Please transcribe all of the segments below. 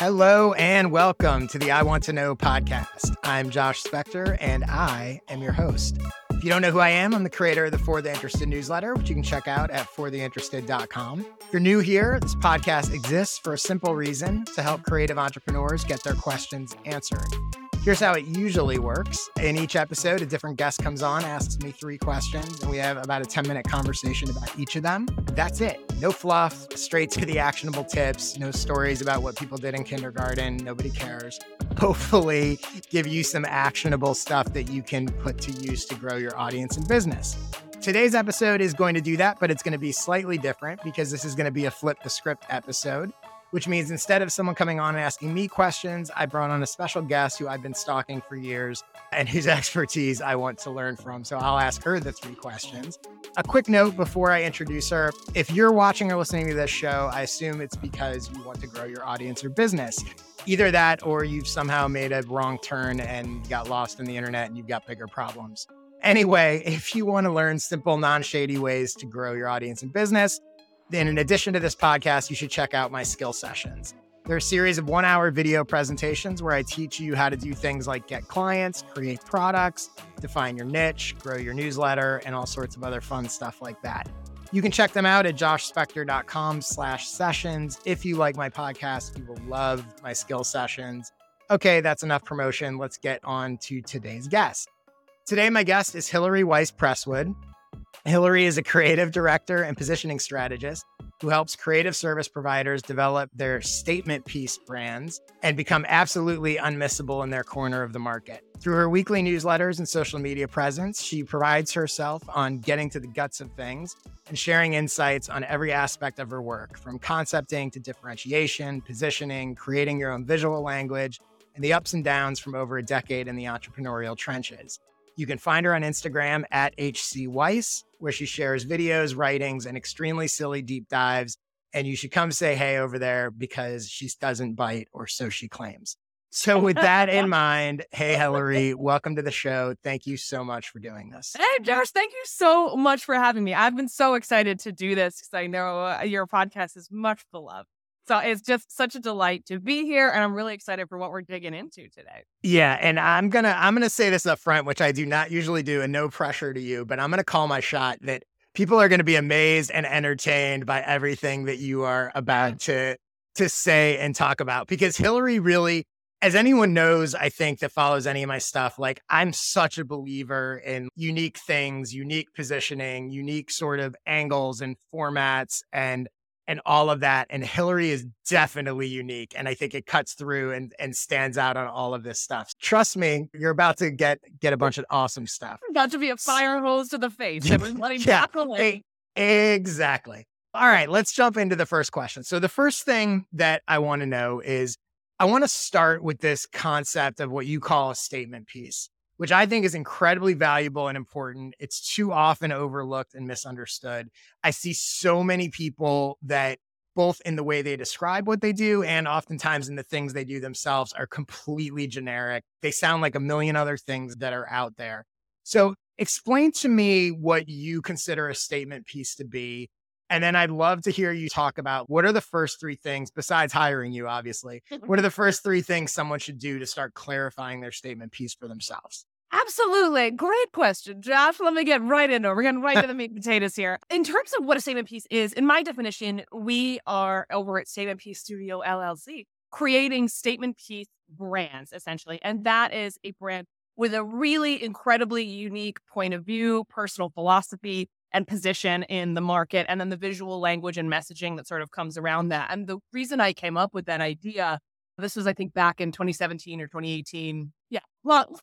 Hello and welcome to the I Want to Know podcast. I'm Josh Spector and I am your host. If you don't know who I am, I'm the creator of the For the Interested newsletter, which you can check out at fortheinterested.com. If you're new here, this podcast exists for a simple reason to help creative entrepreneurs get their questions answered. Here's how it usually works. In each episode, a different guest comes on, asks me three questions, and we have about a 10 minute conversation about each of them. That's it. No fluff, straight to the actionable tips, no stories about what people did in kindergarten. Nobody cares. Hopefully, give you some actionable stuff that you can put to use to grow your audience and business. Today's episode is going to do that, but it's going to be slightly different because this is going to be a flip the script episode which means instead of someone coming on and asking me questions, I brought on a special guest who I've been stalking for years and whose expertise I want to learn from. So I'll ask her the three questions. A quick note before I introduce her if you're watching or listening to this show, I assume it's because you want to grow your audience or business. Either that or you've somehow made a wrong turn and got lost in the internet and you've got bigger problems. Anyway, if you want to learn simple, non shady ways to grow your audience and business, then, in addition to this podcast, you should check out my skill sessions. They're a series of one hour video presentations where I teach you how to do things like get clients, create products, define your niche, grow your newsletter, and all sorts of other fun stuff like that. You can check them out at joshspector.com slash sessions. If you like my podcast, you will love my skill sessions. Okay, that's enough promotion. Let's get on to today's guest. Today, my guest is Hillary Weiss Presswood. Hillary is a creative director and positioning strategist who helps creative service providers develop their statement piece brands and become absolutely unmissable in their corner of the market. Through her weekly newsletters and social media presence, she provides herself on getting to the guts of things and sharing insights on every aspect of her work, from concepting to differentiation, positioning, creating your own visual language, and the ups and downs from over a decade in the entrepreneurial trenches. You can find her on Instagram at HC Weiss, where she shares videos, writings, and extremely silly deep dives. And you should come say hey over there because she doesn't bite, or so she claims. So, with that in mind, hey, Hillary, welcome to the show. Thank you so much for doing this. Hey, Josh, thank you so much for having me. I've been so excited to do this because I know uh, your podcast is much beloved. So it's just such a delight to be here, and I'm really excited for what we're digging into today. Yeah, and I'm gonna I'm gonna say this up front, which I do not usually do, and no pressure to you, but I'm gonna call my shot that people are gonna be amazed and entertained by everything that you are about mm-hmm. to to say and talk about because Hillary really as anyone knows, I think that follows any of my stuff, like I'm such a believer in unique things, unique positioning, unique sort of angles and formats and and all of that. And Hillary is definitely unique. And I think it cuts through and, and stands out on all of this stuff. Trust me, you're about to get get a bunch of awesome stuff. About to be a fire hose to the face. Everybody yeah, Exactly. All right, let's jump into the first question. So the first thing that I want to know is I want to start with this concept of what you call a statement piece which I think is incredibly valuable and important. It's too often overlooked and misunderstood. I see so many people that both in the way they describe what they do and oftentimes in the things they do themselves are completely generic. They sound like a million other things that are out there. So, explain to me what you consider a statement piece to be. And then I'd love to hear you talk about what are the first three things, besides hiring you, obviously, what are the first three things someone should do to start clarifying their statement piece for themselves? Absolutely. Great question, Josh. Let me get right into it. We're getting right to the meat and potatoes here. In terms of what a statement piece is, in my definition, we are over at Statement Piece Studio LLC creating statement piece brands, essentially. And that is a brand with a really incredibly unique point of view, personal philosophy, and position in the market, and then the visual language and messaging that sort of comes around that. And the reason I came up with that idea this was, I think, back in 2017 or 2018. Yeah,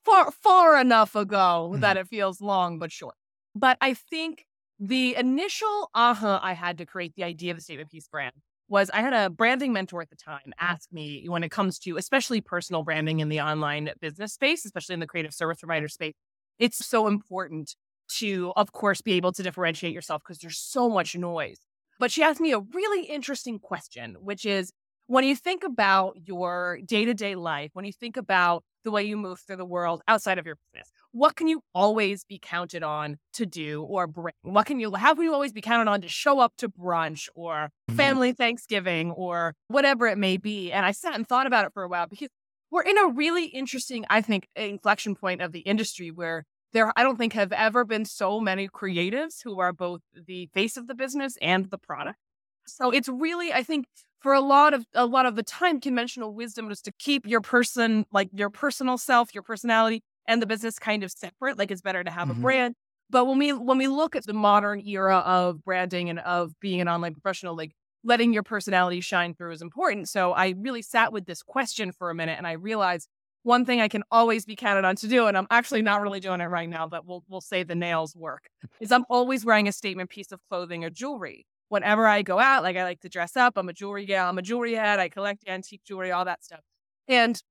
far, far enough ago mm-hmm. that it feels long but short. But I think the initial aha I had to create the idea of the statement piece brand was I had a branding mentor at the time ask me when it comes to especially personal branding in the online business space, especially in the creative service provider space, it's so important to, of course, be able to differentiate yourself because there's so much noise. But she asked me a really interesting question, which is when you think about your day to day life, when you think about the way you move through the world outside of your business? What can you always be counted on to do or bring? What can you, how can you always be counted on to show up to brunch or mm-hmm. family Thanksgiving or whatever it may be? And I sat and thought about it for a while because we're in a really interesting, I think, inflection point of the industry where there, I don't think, have ever been so many creatives who are both the face of the business and the product. So it's really, I think, for a lot of a lot of the time, conventional wisdom is to keep your person, like your personal self, your personality, and the business kind of separate. Like it's better to have mm-hmm. a brand. But when we when we look at the modern era of branding and of being an online professional, like letting your personality shine through is important. So I really sat with this question for a minute and I realized one thing I can always be counted on to do, and I'm actually not really doing it right now, but we'll we'll say the nails work, is I'm always wearing a statement piece of clothing or jewelry. Whenever I go out, like I like to dress up. I'm a jewelry gal, I'm a jewelry head, I collect antique jewelry, all that stuff. And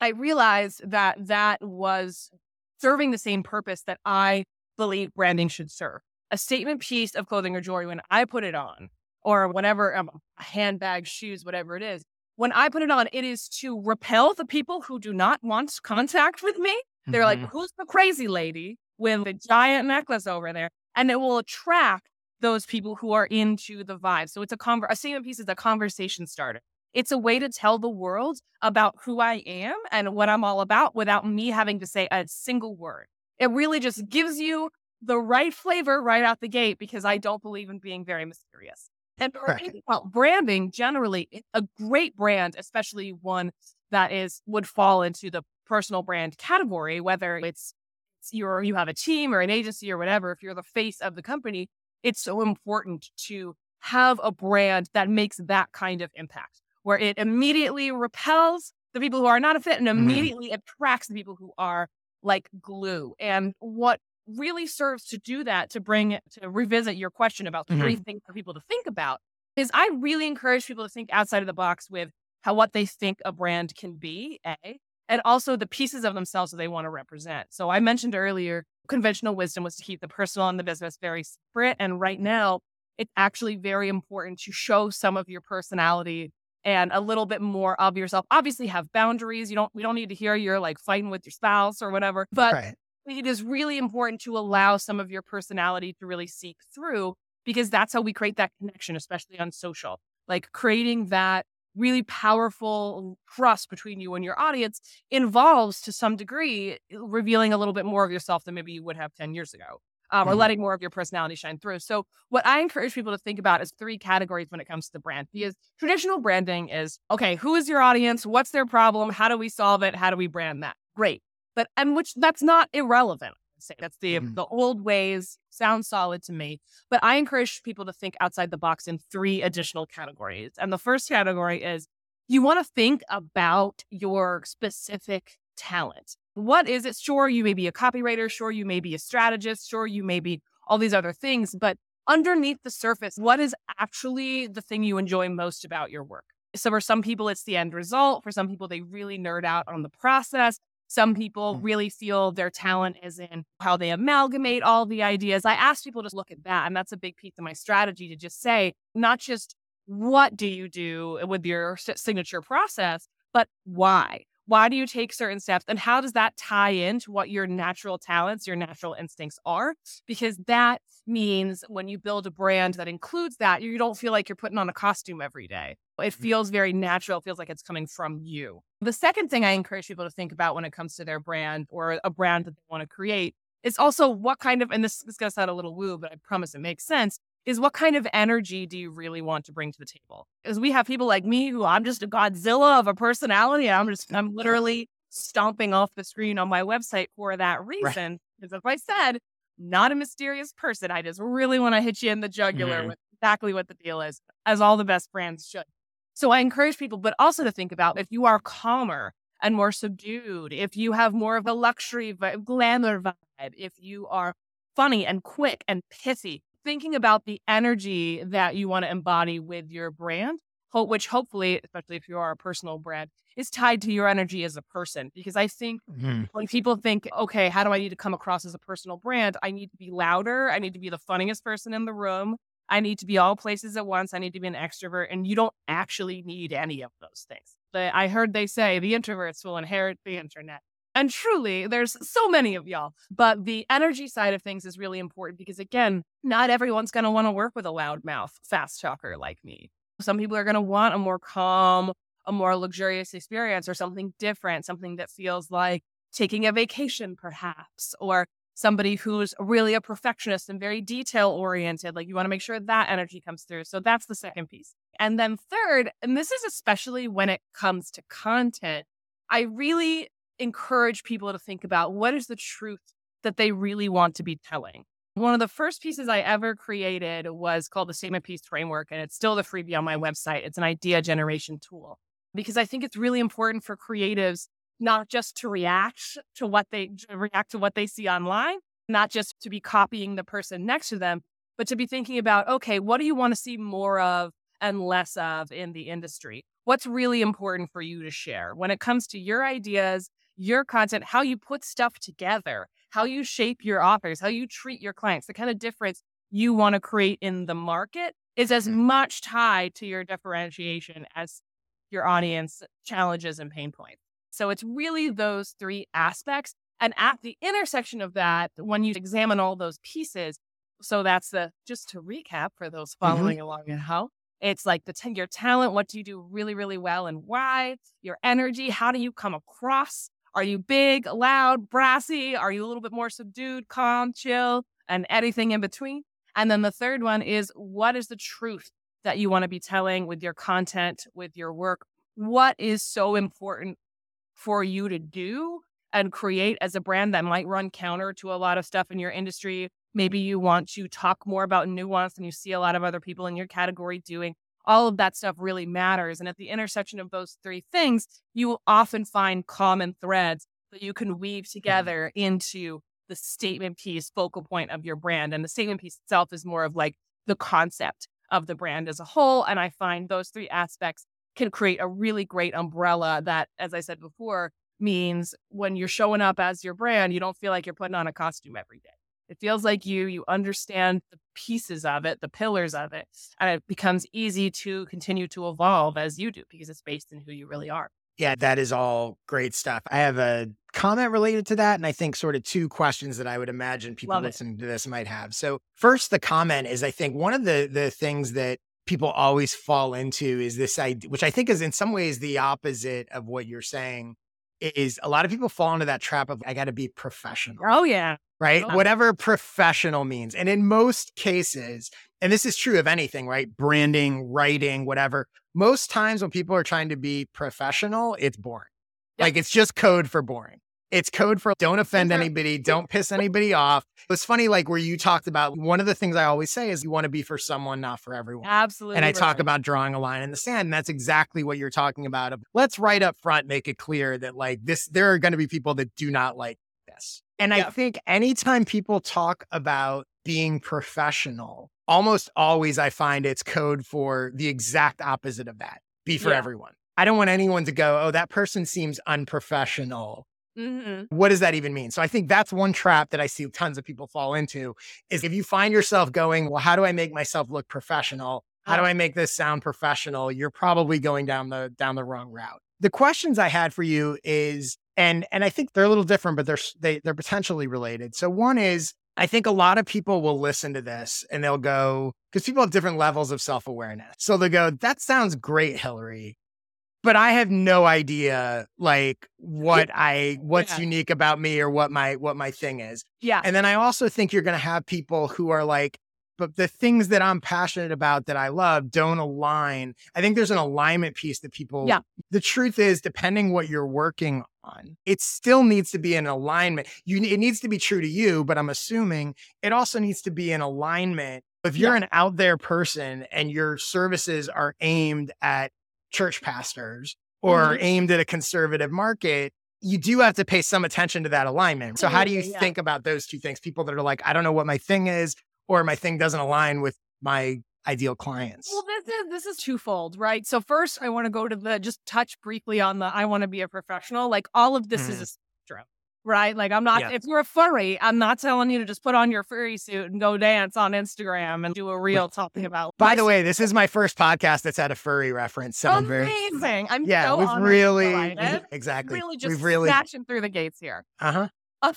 I realized that that was serving the same purpose that I believe branding should serve. A statement piece of clothing or jewelry, when I put it on, or whatever, um, a handbag, shoes, whatever it is, when I put it on, it is to repel the people who do not want contact with me. They're mm-hmm. like, who's the crazy lady with the giant necklace over there? And it will attract those people who are into the vibe. So it's a conver- a statement piece is a conversation starter. It's a way to tell the world about who I am and what I'm all about without me having to say a single word. It really just gives you the right flavor right out the gate because I don't believe in being very mysterious. And right. well, branding generally, a great brand, especially one that is would fall into the personal brand category, whether it's, it's your you have a team or an agency or whatever. If you're the face of the company, it's so important to have a brand that makes that kind of impact, where it immediately repels the people who are not a fit and mm-hmm. immediately mm-hmm. attracts the people who are like glue. And what really serves to do that to bring to revisit your question about mm-hmm. three things for people to think about is I really encourage people to think outside of the box with how what they think a brand can be, A, and also the pieces of themselves that they want to represent. So I mentioned earlier, conventional wisdom was to keep the personal and the business very separate. And right now, it's actually very important to show some of your personality and a little bit more of yourself. Obviously, have boundaries. You don't. We don't need to hear you're like fighting with your spouse or whatever. But right it is really important to allow some of your personality to really seep through because that's how we create that connection, especially on social. Like creating that really powerful trust between you and your audience involves to some degree revealing a little bit more of yourself than maybe you would have 10 years ago. Um, or mm-hmm. letting more of your personality shine through. So, what I encourage people to think about is three categories when it comes to the brand. Because traditional branding is okay, who is your audience? What's their problem? How do we solve it? How do we brand that? Great. But and which that's not irrelevant. Say that's the mm-hmm. the old ways sound solid to me. But I encourage people to think outside the box in three additional categories. And the first category is you want to think about your specific talent. What is it? Sure, you may be a copywriter. Sure, you may be a strategist. Sure, you may be all these other things. But underneath the surface, what is actually the thing you enjoy most about your work? So, for some people, it's the end result. For some people, they really nerd out on the process. Some people mm. really feel their talent is in how they amalgamate all the ideas. I ask people to look at that. And that's a big piece of my strategy to just say, not just what do you do with your signature process, but why? Why do you take certain steps? And how does that tie into what your natural talents, your natural instincts are? Because that means when you build a brand that includes that, you don't feel like you're putting on a costume every day. It mm. feels very natural. It feels like it's coming from you. The second thing I encourage people to think about when it comes to their brand or a brand that they want to create is also what kind of, and this is going to sound a little woo, but I promise it makes sense, is what kind of energy do you really want to bring to the table? Because we have people like me who I'm just a Godzilla of a personality. I'm just, I'm literally stomping off the screen on my website for that reason. Because right. as I said, not a mysterious person. I just really want to hit you in the jugular mm-hmm. with exactly what the deal is, as all the best brands should. So I encourage people, but also to think about if you are calmer and more subdued, if you have more of a luxury vibe, glamour vibe, if you are funny and quick and pithy, thinking about the energy that you want to embody with your brand, which hopefully, especially if you are a personal brand, is tied to your energy as a person. Because I think mm-hmm. when people think, okay, how do I need to come across as a personal brand? I need to be louder. I need to be the funniest person in the room. I need to be all places at once. I need to be an extrovert. And you don't actually need any of those things. I heard they say the introverts will inherit the internet. And truly, there's so many of y'all. But the energy side of things is really important because, again, not everyone's going to want to work with a loudmouth fast talker like me. Some people are going to want a more calm, a more luxurious experience or something different, something that feels like taking a vacation, perhaps, or somebody who's really a perfectionist and very detail oriented. Like you want to make sure that energy comes through. So that's the second piece. And then third, and this is especially when it comes to content, I really encourage people to think about what is the truth that they really want to be telling. One of the first pieces I ever created was called the Statement Piece Framework, and it's still the freebie on my website. It's an idea generation tool because I think it's really important for creatives not just to react to what they react to what they see online, not just to be copying the person next to them, but to be thinking about, okay, what do you want to see more of and less of in the industry? What's really important for you to share when it comes to your ideas your content, how you put stuff together, how you shape your offers, how you treat your clients, the kind of difference you want to create in the market is as mm-hmm. much tied to your differentiation as your audience challenges and pain points. So it's really those three aspects. And at the intersection of that, when you examine all those pieces, so that's the just to recap for those mm-hmm. following mm-hmm. along at home. It's like the ten your talent, what do you do really, really well and why? Your energy, how do you come across? Are you big, loud, brassy? Are you a little bit more subdued, calm, chill, and anything in between? And then the third one is what is the truth that you want to be telling with your content, with your work? What is so important for you to do and create as a brand that might run counter to a lot of stuff in your industry? Maybe you want to talk more about nuance and you see a lot of other people in your category doing all of that stuff really matters. And at the intersection of those three things, you will often find common threads that you can weave mm-hmm. together into the statement piece focal point of your brand. And the statement piece itself is more of like the concept of the brand as a whole. And I find those three aspects can create a really great umbrella that, as I said before, means when you're showing up as your brand, you don't feel like you're putting on a costume every day. It feels like you, you understand the pieces of it, the pillars of it, and it becomes easy to continue to evolve as you do because it's based in who you really are. Yeah, that is all great stuff. I have a comment related to that, and I think sort of two questions that I would imagine people Love listening it. to this might have. So, first, the comment is I think one of the the things that people always fall into is this idea, which I think is in some ways the opposite of what you're saying, is a lot of people fall into that trap of I got to be professional. Oh yeah. Right? Oh. Whatever professional means. And in most cases, and this is true of anything, right? Branding, writing, whatever. Most times when people are trying to be professional, it's boring. Yep. Like it's just code for boring. It's code for don't offend anybody, don't piss anybody off. It's funny, like where you talked about one of the things I always say is you want to be for someone, not for everyone. Absolutely. And I right. talk about drawing a line in the sand. And that's exactly what you're talking about. Let's right up front make it clear that like this, there are going to be people that do not like this. And I think anytime people talk about being professional, almost always I find it's code for the exact opposite of that. Be for yeah. everyone. I don't want anyone to go, oh, that person seems unprofessional Mm-hmm. What does that even mean? So I think that's one trap that I see tons of people fall into is if you find yourself going, well, how do I make myself look professional? How do I make this sound professional? You're probably going down the down the wrong route. The questions I had for you is and and I think they're a little different, but they're they, they're potentially related. So one is I think a lot of people will listen to this and they'll go because people have different levels of self awareness. So they'll go, "That sounds great, Hillary but I have no idea like what I what's yeah. unique about me or what my what my thing is. Yeah. And then I also think you're going to have people who are like but the things that I'm passionate about that I love don't align. I think there's an alignment piece that people Yeah. The truth is depending what you're working on, it still needs to be an alignment. You it needs to be true to you, but I'm assuming it also needs to be an alignment. If you're yeah. an out there person and your services are aimed at church pastors or mm-hmm. aimed at a conservative market, you do have to pay some attention to that alignment. So, how do you yeah. think about those two things? People that are like, I don't know what my thing is, or my thing doesn't align with my ideal clients. Well, this is this is twofold, right? So first, I want to go to the just touch briefly on the I want to be a professional. Like all of this mm. is a spectrum, right? Like I'm not Yeah. if you're a furry, I'm not telling you to just put on your furry suit and go dance on Instagram and do a reel talking about By the way, this is my first podcast that's had a furry reference. So I'm very amazing. I'm yeah, so we've really exactly. really just we've really smashing through the gates here. uh huh.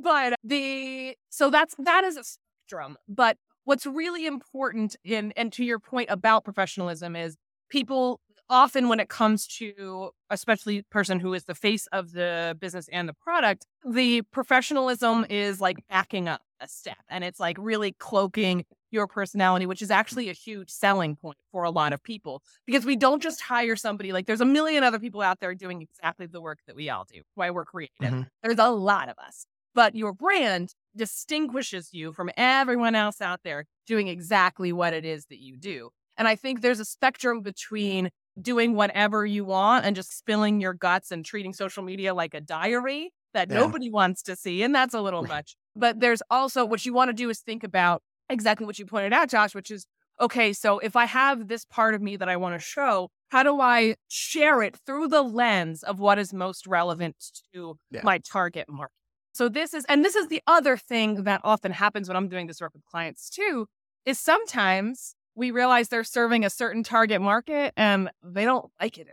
but the so that's that is a spectrum. But what's really important in and to your point about professionalism is people often when it comes to especially person who is the face of the business and the product, the professionalism is like backing up a step and it's like really cloaking your personality, which is actually a huge selling point for a lot of people because we don't just hire somebody like there's a million other people out there doing exactly the work that we all do. Why we're creative. Mhm. There's a lot of us, but your brand distinguishes you from everyone else out there doing exactly what it is that you do. And I think there's a spectrum between doing whatever you want and just spilling your guts and treating social media like a diary that Yeah. nobody wants to see. And that's a little much. But there's also what you want to do is think about exactly what you pointed out, Josh, which is okay, so if I have this part of me that I want to show, how do I share it through the lens of what is most relevant to Yeah. my target market? So this is, and this is the other thing that often happens when I'm doing this work with clients too, is sometimes we realize they're serving a certain target market and they don't like it.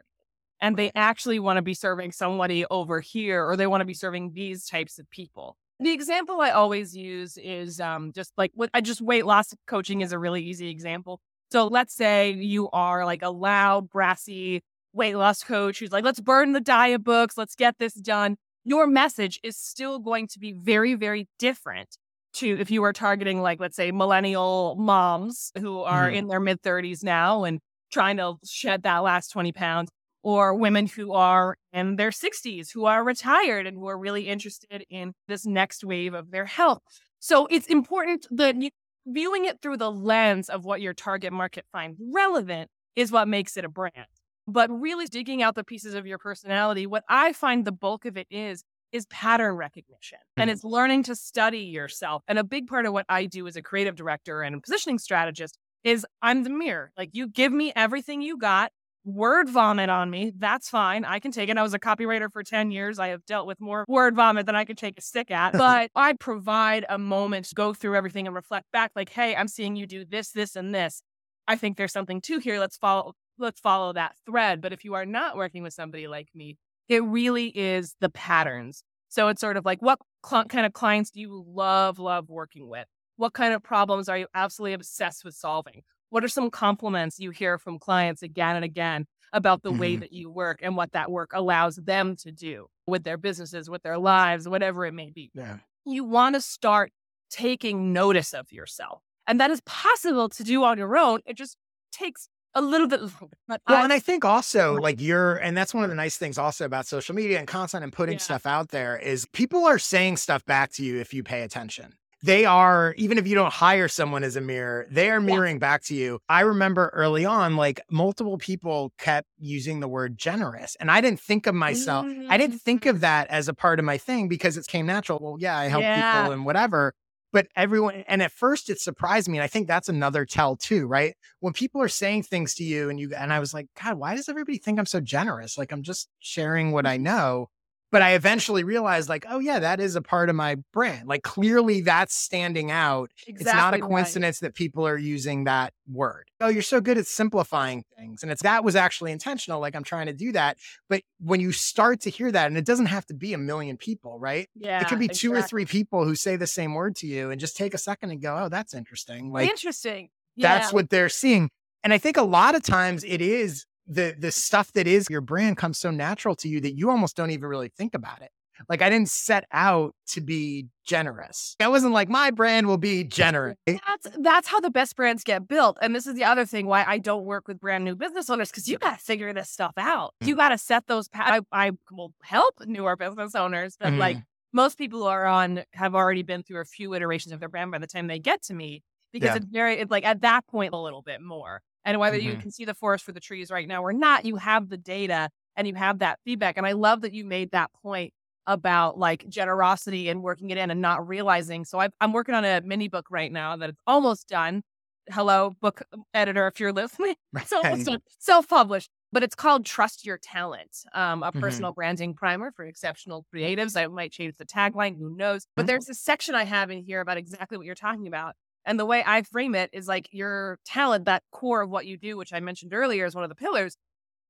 And they actually want to be serving somebody over here, or they want to be serving these types of people. The example I always use is um, just like what I just weight loss coaching is a really easy example. So let's say you are like a loud, brassy weight loss coach who's like, let's burn the diet books, let's get this done. Your message is still going to be very, very different to if you were targeting, like, let's say, millennial moms who are Mhm. in their mid 30s now and trying to shed that last 20 pounds, or women who are in their 60s who are retired and who are really interested in this next wave of their health. So it's important that you, viewing it through the lens of what your target market finds relevant is what makes it a brand. But really digging out the pieces of your personality, what I find the bulk of it is, is pattern recognition. And Mhm. it's learning to study yourself. And a big part of what I do as a creative director and a positioning strategist is I'm the mirror. Like you give me everything you got, word vomit on me. That's fine. I can take it. I was a copywriter for 10 years. I have dealt with more word vomit than I could take a stick at. But I provide a moment to go through everything and reflect back like, hey, I'm seeing you do this, this, and this. I think there's something to here. Let's follow let's follow that thread. But if you are not working with somebody like me, it really is the patterns. So it's sort of like what cl- kind of clients do you love, love working with? What kind of problems are you absolutely obsessed with solving? What are some compliments you hear from clients again and again about the way Mhm. that you work and what that work allows them to do with their businesses, with their lives, whatever it may be? Yeah. You want to start taking notice of yourself. And that is possible to do on your own. It just takes a little bit. But Well, I- and I think also like you're, and that's one of the nice things also about social media and content and putting Yeah. stuff out there is people are saying stuff back to you if you pay attention. They are, even if you don't hire someone as a mirror, they are Yeah. mirroring back to you. I remember early on, like multiple people kept using the word generous. And I didn't think of myself, I didn't mm. think of that as a part of my thing because it came natural. Well, yeah, I help Yeah. people and whatever. But everyone, and at first it surprised me. And I think that's another tell too, right? When people are saying things to you and you, and I was like, God, why does everybody think I'm so generous? Like I'm just sharing what I know. But I eventually realized, like, oh, yeah, that is a part of my brand. Like, clearly that's standing out. it's not Exactly a right. coincidence that people are using that word. Oh, you're so good at simplifying things. And it's that was actually intentional. Like, I'm trying to do that. But when you start to hear that, and it doesn't have to be a million people, right? Yeah, it could be two or three people who say the same word to you and just take a second and go, oh, that's interesting. Like, Interesting. that's what they're seeing. And I think a lot of times it is the the stuff that is your brand comes so natural to you that you almost don't even really think about it. Like I didn't set out to be generous. I wasn't like my brand will be generous. That's that's how the best brands get built. And this is the other thing why I don't work with brand new business owners because you got to figure this stuff out. Mm. You got to set those. Pa- I, I will help newer business owners, but like Mm-hmm. most people are on have already been through a few iterations of their brand by the time they get to me because Yeah. it's very it's like at that point a little bit more. And whether you Mhm. can see the forest for the trees right now or not, you have the data and you have that feedback. And I love that you made that point about like generosity and working it in and not realizing. So i I'm working on a mini book right now that it's almost done. Hello, book editor, if you're listening. It's almost done. Self published. but it's called Trust Your Talent, um, a Mhm. personal branding primer for exceptional creatives. I might change the tagline, who knows? But Mhm. there's a section I have in here about exactly what you're talking about. And the way I frame it is like your talent, that core of what you do, which I mentioned earlier is one of the pillars,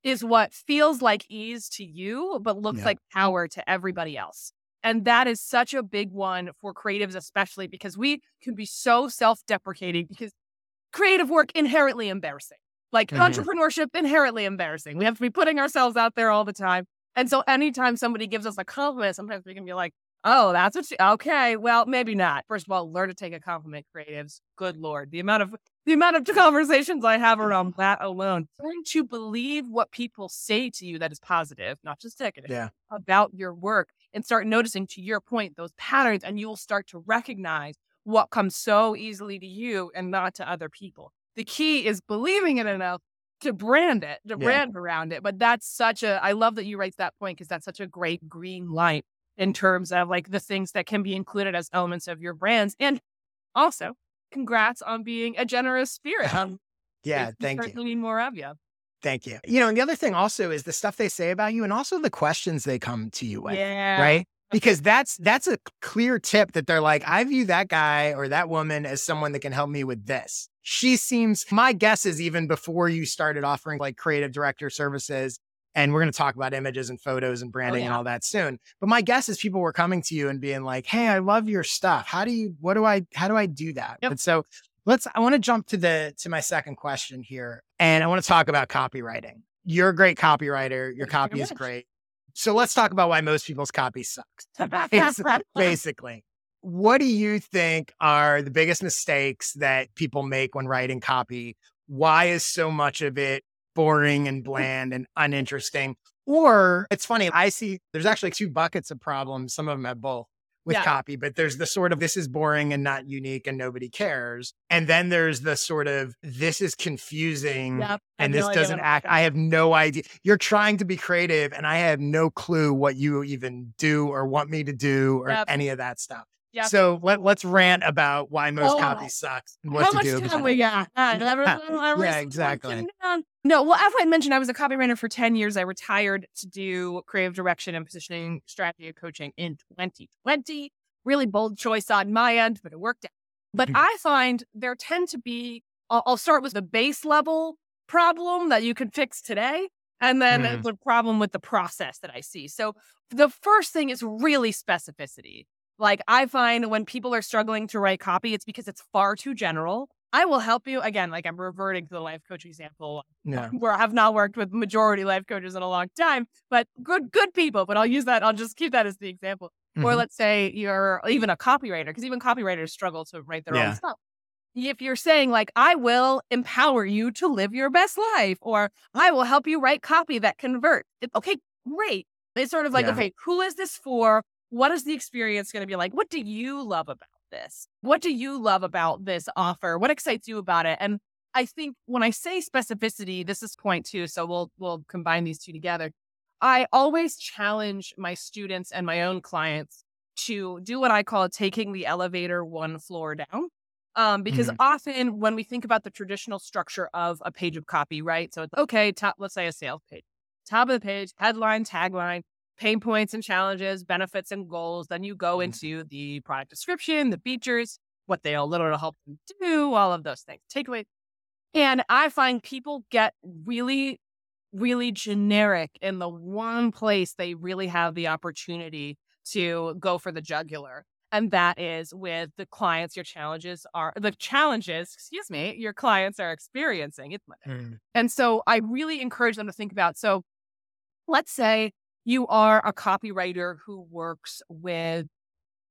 is what feels like ease to you, but looks Yeah. like power to everybody else. And that is such a big one for creatives, especially because we can be so self deprecating because creative work inherently embarrassing. Like Mhm. entrepreneurship, inherently embarrassing. We have to be putting ourselves out there all the time. And so anytime somebody gives us a compliment, sometimes we can be like, oh, that's what you, okay, well, maybe not. First of all, learn to take a compliment, creatives. Good Lord. The amount of, the amount of conversations I have around that alone. Learn to believe what people say to you that is positive, not just negative Yeah. about your work and start noticing to your point those patterns and you will start to recognize what comes so easily to you and not to other people the key is believing it enough to brand it to Yeah. brand around it but that's such a i love that you raised that point because that's such a great green light in terms of like the things that can be included as elements of your brands and also congrats on being a generous spirit um, Yeah. Thank you. certainly need more of you Thank you. You know, and the other thing also is the stuff they say about you and also the questions they come to you with. yeah Right. Because that's that's a clear tip that they're like, I view that guy or that woman as someone that can help me with this. She seems my guess is even before you started offering like creative director services, and we're going to talk about images and photos and branding and yeah. all that soon. But my guess is people were coming to you and being like, Hey, I love your stuff. How do you what do I how do I do that? Yep. And so let's I want to jump to the to my second question here. And I want to talk about copywriting. You're a great copywriter. Your copy is great. So let's talk about why most people's copy sucks. Basically, what do you think are the biggest mistakes that people make when writing copy? Why is so much of it boring and bland and uninteresting? Or it's funny, I see there's actually two buckets of problems. Some of them have both with Yeah. copy, but there's the sort of this is boring and not unique and nobody cares. And then there's the sort of this is confusing Yep. And this idea doesn't act. I have no idea. You're trying to be creative, and I have no clue what you even do or want me to do or Yep. any of that stuff. Yep. So let, let's rant about why most Oh, copy sucks and what How to much do. time we got? Yeah, exactly. No, well, as I mentioned, I was a copywriter for 10 years. I retired to do creative direction and positioning strategy and coaching in 2020. Really bold choice on my end, but it worked out. But Hmm. I find there tend to be, I'll, I'll start with the base level problem that you can fix today. And then Mhm. the problem with the process that I see. So the first thing is really specificity. Like I find when people are struggling to write copy, it's because it's far too general. I will help you again. Like I'm reverting to the life coach example Yeah. where I have not worked with majority life coaches in a long time, but good, good people. But I'll use that. I'll just keep that as the example. Or Mhm. let's say you're even a copywriter, because even copywriters struggle to write their Yeah. own stuff. If you're saying like, I will empower you to live your best life, or I will help you write copy that convert. Okay, great. It's sort of like, Yeah. okay, who is this for? What is the experience going to be like? What do you love about this? What do you love about this offer? What excites you about it? And I think when I say specificity, this is point two. So we'll we'll combine these two together. I always challenge my students and my own clients to do what I call taking the elevator one floor down. Um, because Mhm. often when we think about the traditional structure of a page of copy, right? So it's okay, top, let's say a sales page, top of the page, headline, tagline, pain points and challenges, benefits and goals. Then you go Mhm. into the product description, the features, what they'll literally help them do, all of those things. Takeaway. And I find people get really, really generic in the one place they really have the opportunity to go for the jugular. And that is with the clients your challenges are the challenges, excuse me, your clients are experiencing. It's Mm. And so I really encourage them to think about so let's say you are a copywriter who works with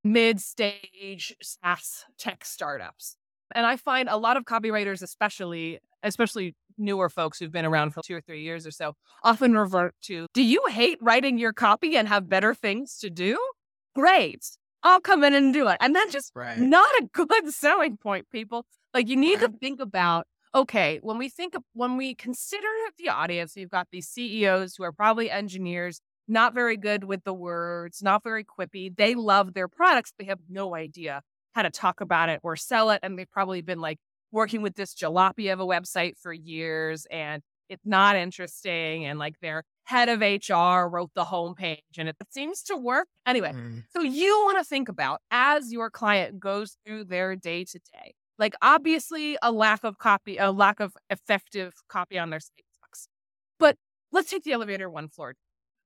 mid stage SaaS tech startups. And I find a lot of copywriters, especially, especially newer folks who've been around for two or three years or so, often revert to Do you hate writing your copy and have better things to do? Great. I'll come in and do it. And that's just Right. not a good selling point, people. Like you need to think about okay, when we think of, when we consider the audience, you've got these CEOs who are probably engineers, not very good with the words, not very quippy. They love their products, they have no idea how to talk about it or sell it. And they've probably been like working with this jalopy of a website for years and it's not interesting and like their head of HR wrote the homepage and it seems to work. Anyway, mm. so you want to think about as your client goes through their day to day, like obviously a lack of copy, a lack of effective copy on their site sucks. But let's take the elevator one floor.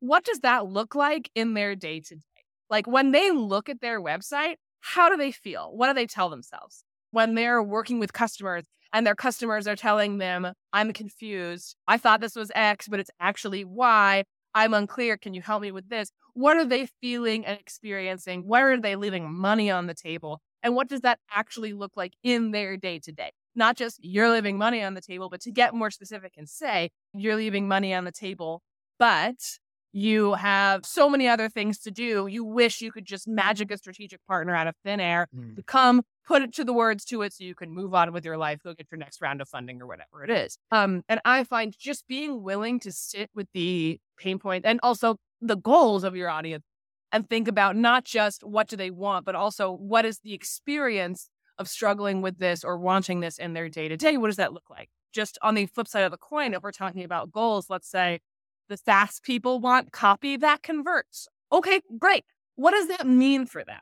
What does that look like in their day to day? Like when they look at their website, how do they feel? What do they tell themselves? When they're working with customers, and their customers are telling them, I'm confused. I thought this was X, but it's actually Y. I'm unclear. Can you help me with this? What are they feeling and experiencing? Where are they leaving money on the table? And what does that actually look like in their day to day? Not just you're leaving money on the table, but to get more specific and say you're leaving money on the table, but you have so many other things to do. You wish you could just magic a strategic partner out of thin air mm. to come put it to the words to it so you can move on with your life, go get your next round of funding or whatever it is. Um, and I find just being willing to sit with the pain point and also the goals of your audience and think about not just what do they want, but also what is the experience of struggling with this or wanting this in their day to day. What does that look like? Just on the flip side of the coin, if we're talking about goals, let's say the SaaS people want copy that converts. Okay, great. What does that mean for them?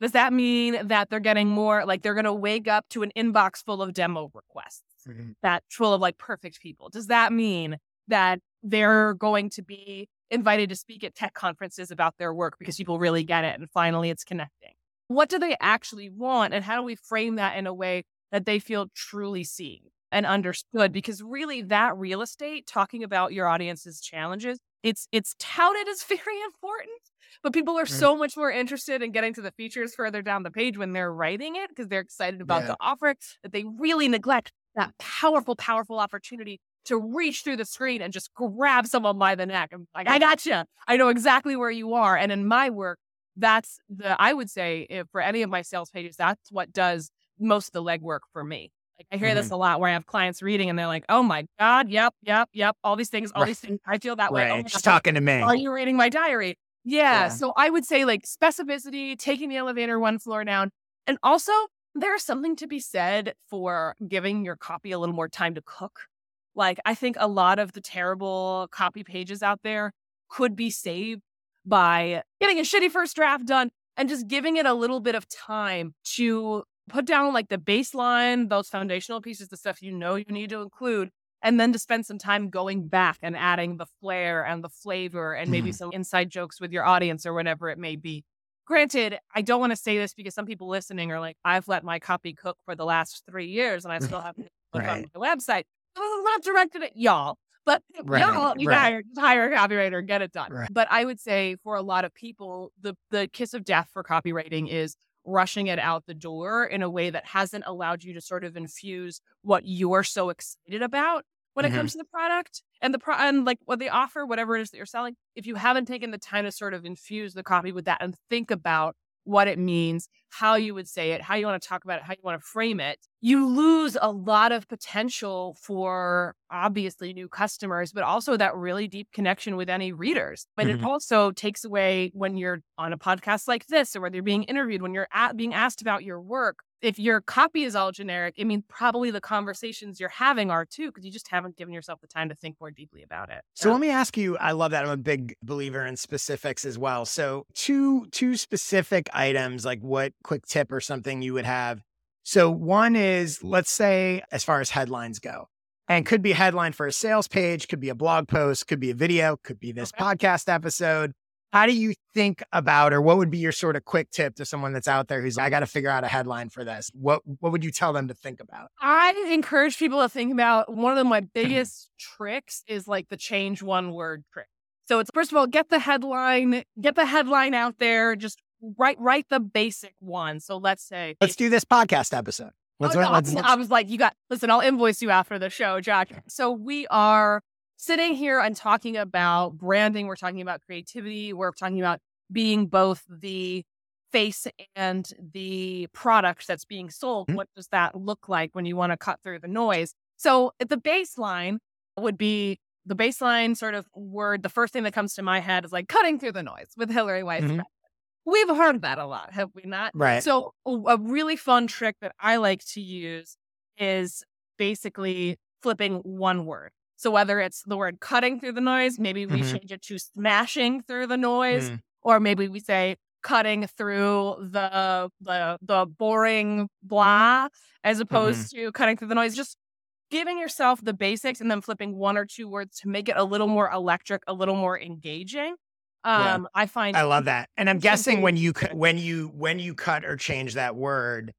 Does that mean that they're getting more like they're going to wake up to an inbox full of demo requests mm-hmm. that full of like perfect people? Does that mean that they're going to be invited to speak at tech conferences about their work because people really get it and finally it's connecting? What do they actually want and how do we frame that in a way that they feel truly seen and understood? Because really that real estate talking about your audience's challenges, it's it's touted as very important but people are mm. so much more interested in getting to the features further down the page when they're writing it because they're excited about yeah. the offer that they really neglect that powerful, powerful opportunity to reach through the screen and just grab someone by the neck. I'm like, I got you. I know exactly where you are. And in my work, that's the, I would say if for any of my sales pages, that's what does most of the legwork for me. I hear mm-hmm. this a lot where I have clients reading and they're like, oh my God, yep, yep, yep, all these things, all right. these things. I feel that right. way. Oh She's talking to me. Are you reading my diary? Yeah, yeah. So I would say like specificity, taking the elevator one floor down. And also, there's something to be said for giving your copy a little more time to cook. Like, I think a lot of the terrible copy pages out there could be saved by getting a shitty first draft done and just giving it a little bit of time to put down like the baseline, those foundational pieces, the stuff you know you need to include, and then to spend some time going back and adding the flair and the flavor and maybe mm. some inside jokes with your audience or whatever it may be. Granted, I don't want to say this because some people listening are like, I've let my copy cook for the last three years and I still haven't put right. on my website. I'm not directed at y'all, but right. y'all, you right. hire, hire a copywriter, and get it done. Right. But I would say for a lot of people, the the kiss of death for copywriting is rushing it out the door in a way that hasn't allowed you to sort of infuse what you're so excited about when mm-hmm. it comes to the product and the pro and like what they offer, whatever it is that you're selling. If you haven't taken the time to sort of infuse the copy with that and think about what it means, how you would say it, how you want to talk about it, how you want to frame it, you lose a lot of potential for obviously new customers, but also that really deep connection with any readers. But mm-hmm. it also takes away when you're on a podcast like this or whether you're being interviewed, when you're at, being asked about your work. If your copy is all generic, I mean, probably the conversations you're having are too, because you just haven't given yourself the time to think more deeply about it. So yeah. let me ask you, I love that. I'm a big believer in specifics as well. So two two specific items, like what quick tip or something you would have so one is, let's say, as far as headlines go, and could be a headline for a sales page, could be a blog post, could be a video, could be this okay. podcast episode. How do you think about, or what would be your sort of quick tip to someone that's out there who's, I got to figure out a headline for this? What What would you tell them to think about? I encourage people to think about one of my biggest tricks is like the change one word trick. So it's first of all, get the headline, get the headline out there, just write write the basic one. So let's say let's do this podcast episode. Let's, oh, no, let's, let's, I was like, you got listen. I'll invoice you after the show, Jack. So we are sitting here and talking about branding. We're talking about creativity. We're talking about being both the face and the product that's being sold. Mm-hmm. What does that look like when you want to cut through the noise? So the baseline would be the baseline sort of word. The first thing that comes to my head is like cutting through the noise with Hillary Weiss. Mm-hmm. We've heard that a lot, have we not? Right. So, a really fun trick that I like to use is basically flipping one word. So whether it's the word cutting through the noise, maybe we Mhm. change it to smashing through the noise, Mm. or maybe we say cutting through the the the boring blah as opposed to cutting through the noise. Just giving yourself the basics and then flipping one or two words to make it a little more electric, a little more engaging. Yeah. Um, I find I love that. And I'm guessing when you when you when you cut or change that word,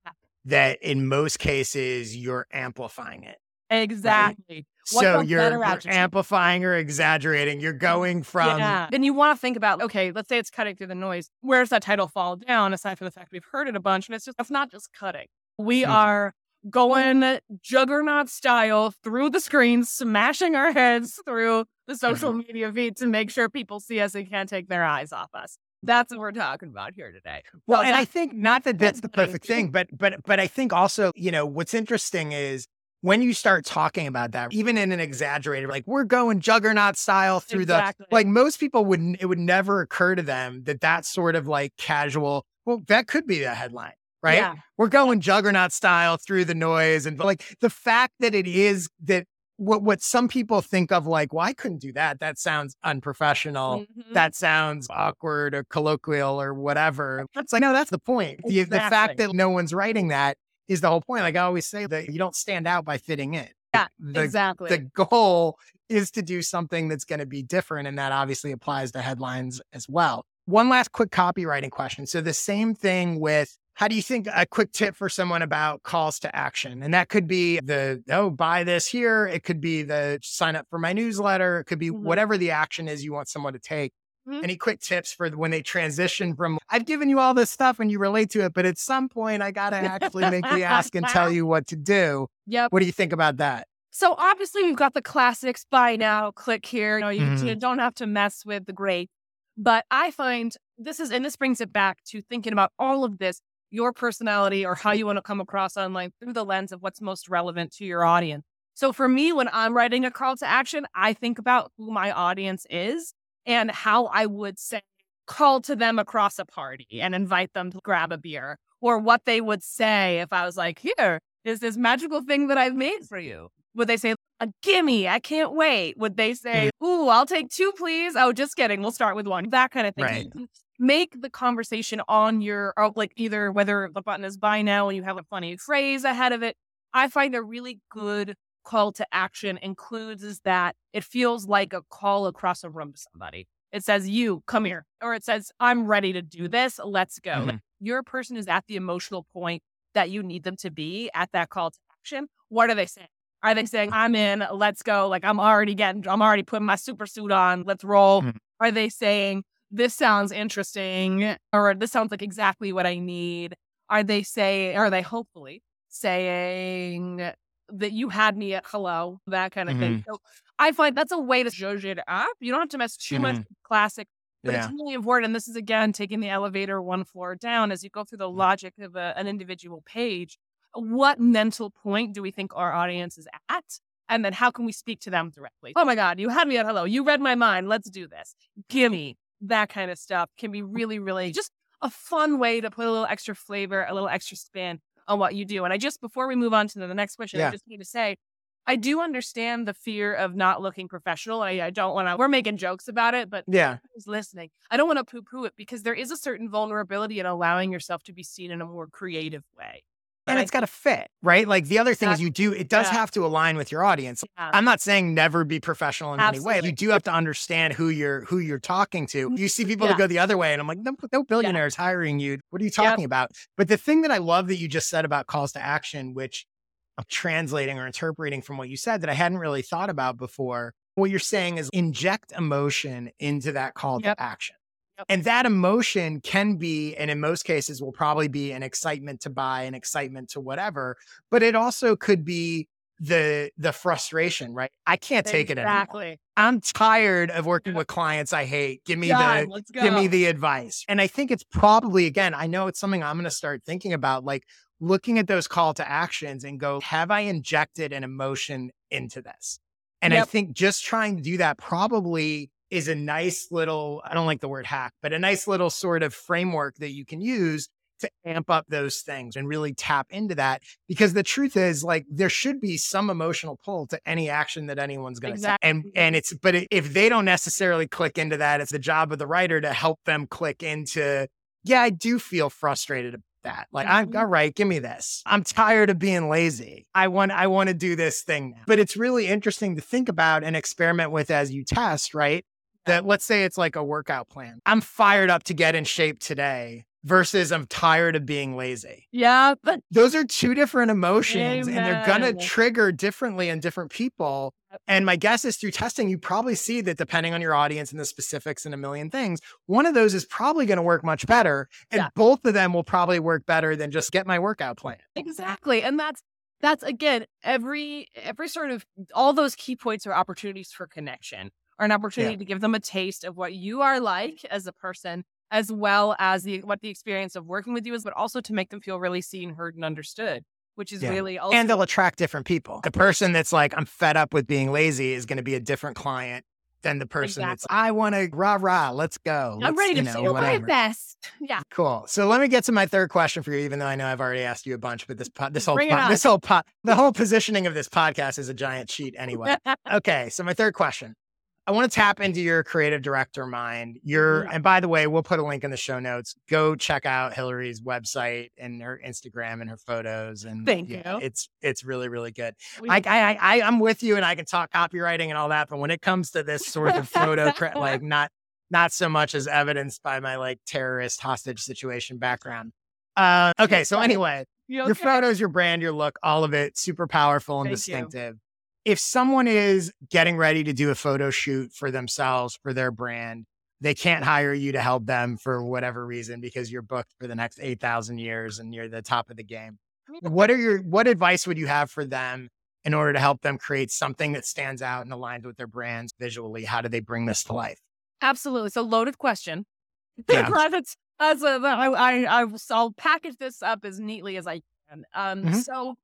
that in most cases you're amplifying it. Exactly. What's so you're, you're amplifying or exaggerating. You're going from yeah. Then you want to think about, okay, let's say it's cutting through the noise. Where's that title fall down, aside from the fact we've heard it a bunch? And it's just, it's not just cutting. We Mhm. are going juggernaut style through the screens, smashing our heads through the social Mm-hmm. media feed to make sure people see us and can't take their eyes off us. That's what we're talking about here today. Well, So and I think not that that's the that's what I perfect thing, but but but I think also, you know, what's interesting is when you start talking about that, even in an exaggerated, like we're going juggernaut style through Exactly. the like most people wouldn't it would never occur to them that that's sort of like casual. Well, that could be the headline, right? Yeah. We're going juggernaut style through the noise and like the fact that it is that what what some people think of like, well, I couldn't do that. That sounds unprofessional Mhm. that sounds awkward or colloquial or whatever. It's like, no, that's the point. The, the fact that no one's writing that is the whole point. Like I always say that you don't stand out by fitting in. Yeah, The, exactly. the goal is to do something that's going to be different. And that obviously applies to headlines as well. One last quick copywriting question. So the same thing with how do you think a quick tip for someone about calls to action? And that could be the, oh, buy this here. It could be the sign up for my newsletter. It could be Mhm. whatever the action is you want someone to take. Mhm. Any quick tips for when they transition from, I've given you all this stuff and you relate to it, but at some point I got to actually make the ask and tell you what to do. Yep. What do you think about that? So obviously we've got the classics buy now, click here. You know, you, Mhm. you don't have to mess with the great. But I find this is and this brings it back to thinking about all of this, your personality or how you want to come across online through the lens of what's most relevant to your audience. So for me, when I'm writing a call to action, I think about who my audience is and how I would say call to them across a party and invite them to grab a beer or what they would say if I was like, here is this magical thing that I've made for you. Would they say, a gimme, I can't wait? Would they say, mm-hmm. ooh, I'll take two, please? Oh, just kidding. We'll start with one. That kind of thing. Right. Make the conversation on your, like either whether the button is buy now and you have a funny phrase ahead of it. I find a really good call to action includes is that it feels like a call across a room to somebody. It says, you come here, or it says, I'm ready to do this. Let's go. Mhm. Like, your person is at the emotional point that you need them to be at that call to action. What are they saying? Are they saying, I'm in, let's go? Like, I'm already getting, I'm already putting my super suit on, let's roll. Mhm. Are they saying, this sounds interesting, or this sounds like exactly what I need? Are they saying, are they hopefully saying that you had me at hello, that kind of thing? So I find that's a way to zhuzh it up. You don't have to mess too much with classic but Yeah. it's really important. And this is again taking the elevator one floor down as you go through the Mm. logic of a, an individual page. What mental point do we think our audience is at? And then how can we speak to them directly? Oh my God, you had me at hello. You read my mind. Let's do this. Gimme. That kind of stuff can be really, really just a fun way to put a little extra flavor, a little extra spin on what you do. And I just, before we move on to the next question, Yeah. I just need to say, I do understand the fear of not looking professional. I, I don't want to, we're making jokes about it, but Yeah. who's listening. I don't want to poo poo it because there is a certain vulnerability in allowing yourself to be seen in a more creative way. And it's got to fit, right? Like the other thing is you do, it does Yeah. have to align with your audience. Yeah. I'm not saying never be professional in any way. You do have to understand who you're who you're talking to. You see people Yeah. that go the other way, and I'm like, no, no billionaires hiring you. What are you talking about? But the thing that I love that you just said about calls to action, which I'm translating or interpreting from what you said that I hadn't really thought about before. What you're saying is inject emotion into that call Yep. to action. Yep. And that emotion can be, and in most cases will probably be an excitement to buy, an excitement to whatever, but it also could be the the frustration, right? I can't take it anymore. Exactly. I'm tired of working with clients I hate. Give me God, the give me the advice. And I think it's probably again, I know it's something I'm going to start thinking about like looking at those call to actions and go, have I injected an emotion into this? And I think just trying to do that probably is a nice little, I don't like the word hack, but a nice little sort of framework that you can use to amp up those things and really tap into that because the truth is like there should be some emotional pull to any action that anyone's going to Exactly. take and and it's but if they don't necessarily click into that it's the job of the writer to help them click into yeah i do feel frustrated about that like i'm Mhm. all right give me this i'm tired of being lazy i want i want to do this thing now but it's really interesting to think about and experiment with as you test right that let's say it's like a workout plan i'm fired up to get in shape today versus i'm tired of being lazy Yeah, but those are two different emotions and they're going to trigger differently in different people. And my guess is through testing, you probably see that depending on your audience and the specifics and a million things, one of those is probably going to work much better. And Yeah. both of them will probably work better than just get my workout plan. Exactly. And that's that's again, every every sort of all those key points are opportunities for connection or an opportunity to give them a taste of what you are like as a person, as well as the what the experience of working with you is, but also to make them feel really seen, heard, and understood, which is Yeah. really also And they'll attract different people. The person that's like, I'm fed up with being lazy is going to be a different client than the person that's, I want to rah rah, let's go. I'm ready to you know, feel my best. Yeah. Cool. So let me get to my third question for you, even though I know I've already asked you a bunch, but this po- this whole po- this whole po- the whole positioning of this podcast is a giant cheat anyway. okay, so my third question. I want to tap into your creative director mind. Your Mhm. and by the way, we'll put a link in the show notes. Go check out Hillary's website and her Instagram and her photos. And Thank yeah, you. It's it's really really good. We- Like I, I I'm with you, and I can talk copywriting and all that, but when it comes to this sort of photo, like not not so much as evidenced by my like terrorist hostage situation background. Uh, okay, so anyway, You your photos, your brand, your look, all of it super powerful and Thank you. If someone is getting ready to do a photo shoot for themselves, for their brand, they can't hire you to help them for whatever reason because you're booked for the next 8,000 years and you're the top of the game. What are your what advice would you have for them in order to help them create something that stands out and aligns with their brands visually? How do they bring this to life? Absolutely. Loaded question. Yeah. It's- a, I, I, I, I'll package this up as neatly as I can. Um, Mhm. So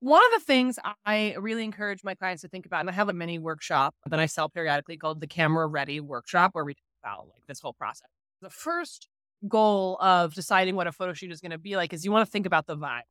one of the things I really encourage my clients to think about, and I have a mini workshop that I sell periodically called the Camera Ready Workshop, where we talk about like this whole process. The first goal of deciding what a photo shoot is going to be like is you want to think about the vibe.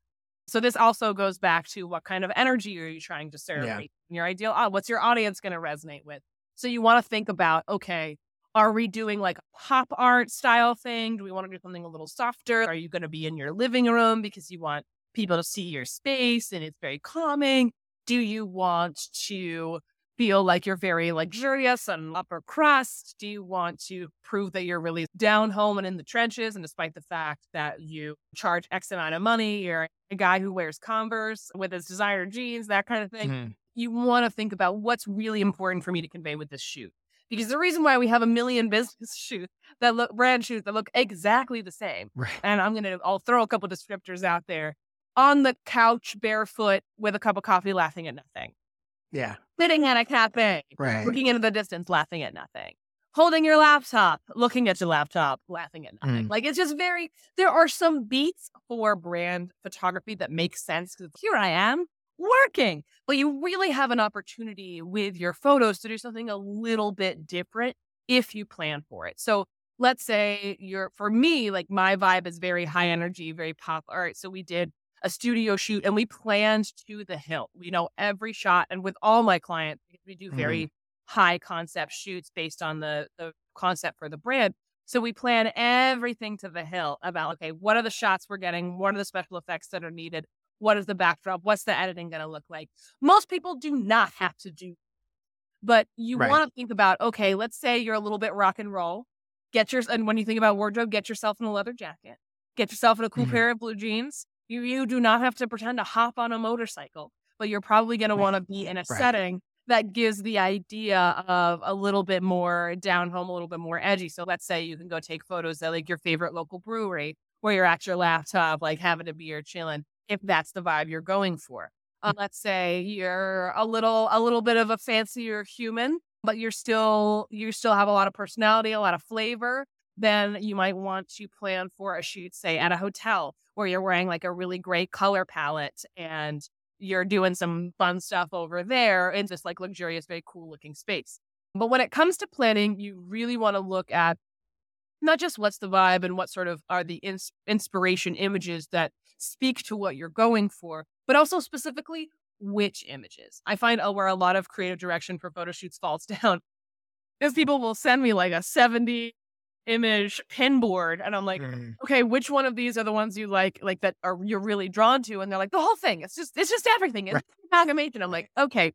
So this also goes back to what kind of energy are you trying to serve? Yeah. Your ideal, what's your audience going to resonate with? So you want to think about, okay, are we doing like a pop art style thing? Do we want to do something a little softer? Are you going to be in your living room because you want people to see your space and it's very calming? Do you want to feel like you're very luxurious and upper crust? Do you want to prove that you're really down home and in the trenches? And despite the fact that you charge X amount of money, you're a guy who wears Converse with his designer jeans, that kind of thing Mhm. you want to think about what's really important for me to convey with this shoot. Because the reason why we have a million business shoots that look brand shoots that look exactly the same, Right. and I'm gonna I'll throw a couple descriptors out there. On the couch, barefoot, with a cup of coffee, laughing at nothing. Yeah. Sitting at a cafe, Right. looking into the distance, laughing at nothing. Holding your laptop, looking at your laptop, laughing at nothing. Mm. Like it's just very, there are some beats for brand photography that make sense because here I am working, but you really have an opportunity with your photos to do something a little bit different if you plan for it. So let's say you're, for me, like my vibe is very high energy, very pop art. So we did a studio shoot and we planned to the hilt. We know every shot, and with all my clients, we do very high concept shoots based on the the concept for the brand. So we plan everything to the hilt about okay, what are the shots we're getting? What are the special effects that are needed? What is the backdrop? What's the editing going to look like? Most people do not have to do, but you Right. want to think about okay, let's say you're a little bit rock and roll. Get your and when you think about wardrobe, get yourself in a leather jacket. Get yourself in a cool Mhm. pair of blue jeans. You you do not have to pretend to hop on a motorcycle, but you're probably going to want to be in a Right. setting that gives the idea of a little bit more down home, a little bit more edgy. So let's say you can go take photos at like your favorite local brewery where you're at your laptop, like having a beer, chilling, if that's the vibe you're going for. Uh, let's say you're a little a little bit of a fancier human, but you're still you still have a lot of personality, a lot of flavor. Then you might want to plan for a shoot, say at a hotel where you're wearing like a really great color palette and you're doing some fun stuff over there in this like luxurious, very cool looking space. But when it comes to planning, you really want to look at not just what's the vibe and what sort of are the ins- inspiration images that speak to what you're going for, but also specifically which images. I find uh, where a lot of creative direction for photo shoots falls down is people will send me like a 70 image pin board and I'm like, mm. okay, which one of these are the ones you like, like that are you're really drawn to? And they're like, the whole thing. It's just, it's just everything. It's right. amalgamation. I'm like, okay,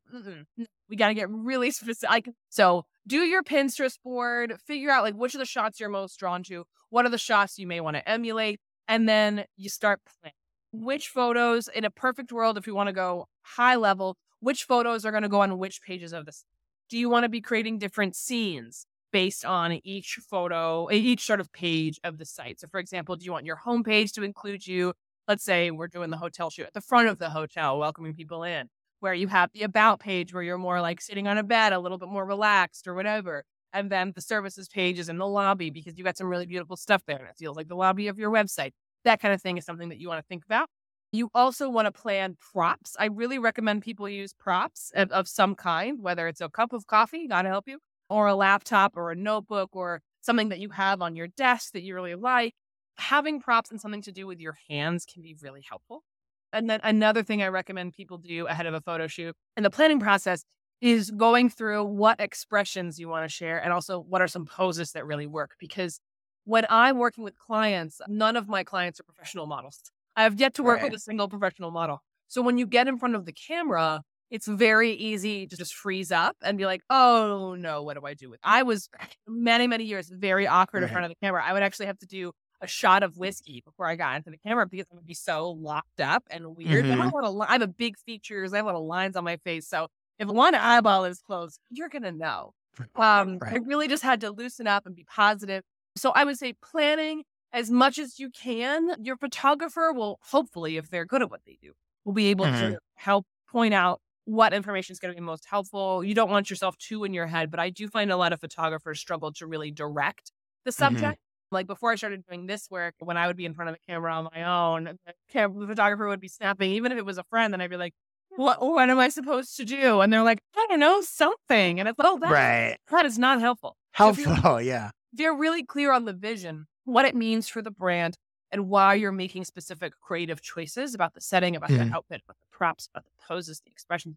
we got to get really specific. Like so do your Pinterest board, figure out like which of the shots you're most drawn to, what are the shots you may want to emulate, and then you start planning. Which photos, in a perfect world, if you want to go high level, which photos are going to go on which pages of this? Do you want to be creating different scenes based on each photo, each sort of page of the site? So, for example, do you want your homepage to include you? Let's say we're doing the hotel shoot at the front of the hotel, welcoming people in where you have the about page where you're more like sitting on a bed, a little bit more relaxed or whatever. And then the services page is in the lobby because you got some really beautiful stuff there and it feels like the lobby of your website. That kind of thing is something that you want to think about. You also want to plan props. I really recommend people use props of, of some kind, whether it's a cup of coffee, gotta help you, or a laptop or a notebook or something that you have on your desk that you really like. Having props and something to do with your hands can be really helpful. And then another thing I recommend people do ahead of a photo shoot in the planning process is going through what expressions you want to share and also what are some poses that really work. Because when I'm working with clients, none of my clients are professional models. I have yet to work right. with a single professional model. So when you get in front of the camera, it's very easy to just freeze up and be like, oh no, what do I do with? I was many, many years very awkward right. in front of the camera. I would actually have to do a shot of whiskey before I got into the camera because I would be so locked up and weird. Mm-hmm. I, have a lot of, I have a big features. I have a lot of lines on my face. So if one eyeball is closed, you're going to know. Um, right. I really just had to loosen up and be positive. So I would say planning as much as you can. Your photographer will hopefully, if they're good at what they do, will be able mm-hmm. to help point out what information is going to be most helpful. You don't want yourself too in your head, but I do find a lot of photographers struggle to really direct the mm-hmm. subject. Like before I started doing this work, when I would be in front of the camera on my own, the, camera, the photographer would be snapping. Even if it was a friend, then I'd be like, "What? What am I supposed to do?" And they're like, "I don't know, something." And it's oh, that right. that is not helpful. Helpful, so yeah. They're really clear on the vision, what it means for the brand, and why you're making specific creative choices about the setting, about mm-hmm. the outfit, about the props, about the poses, the expression.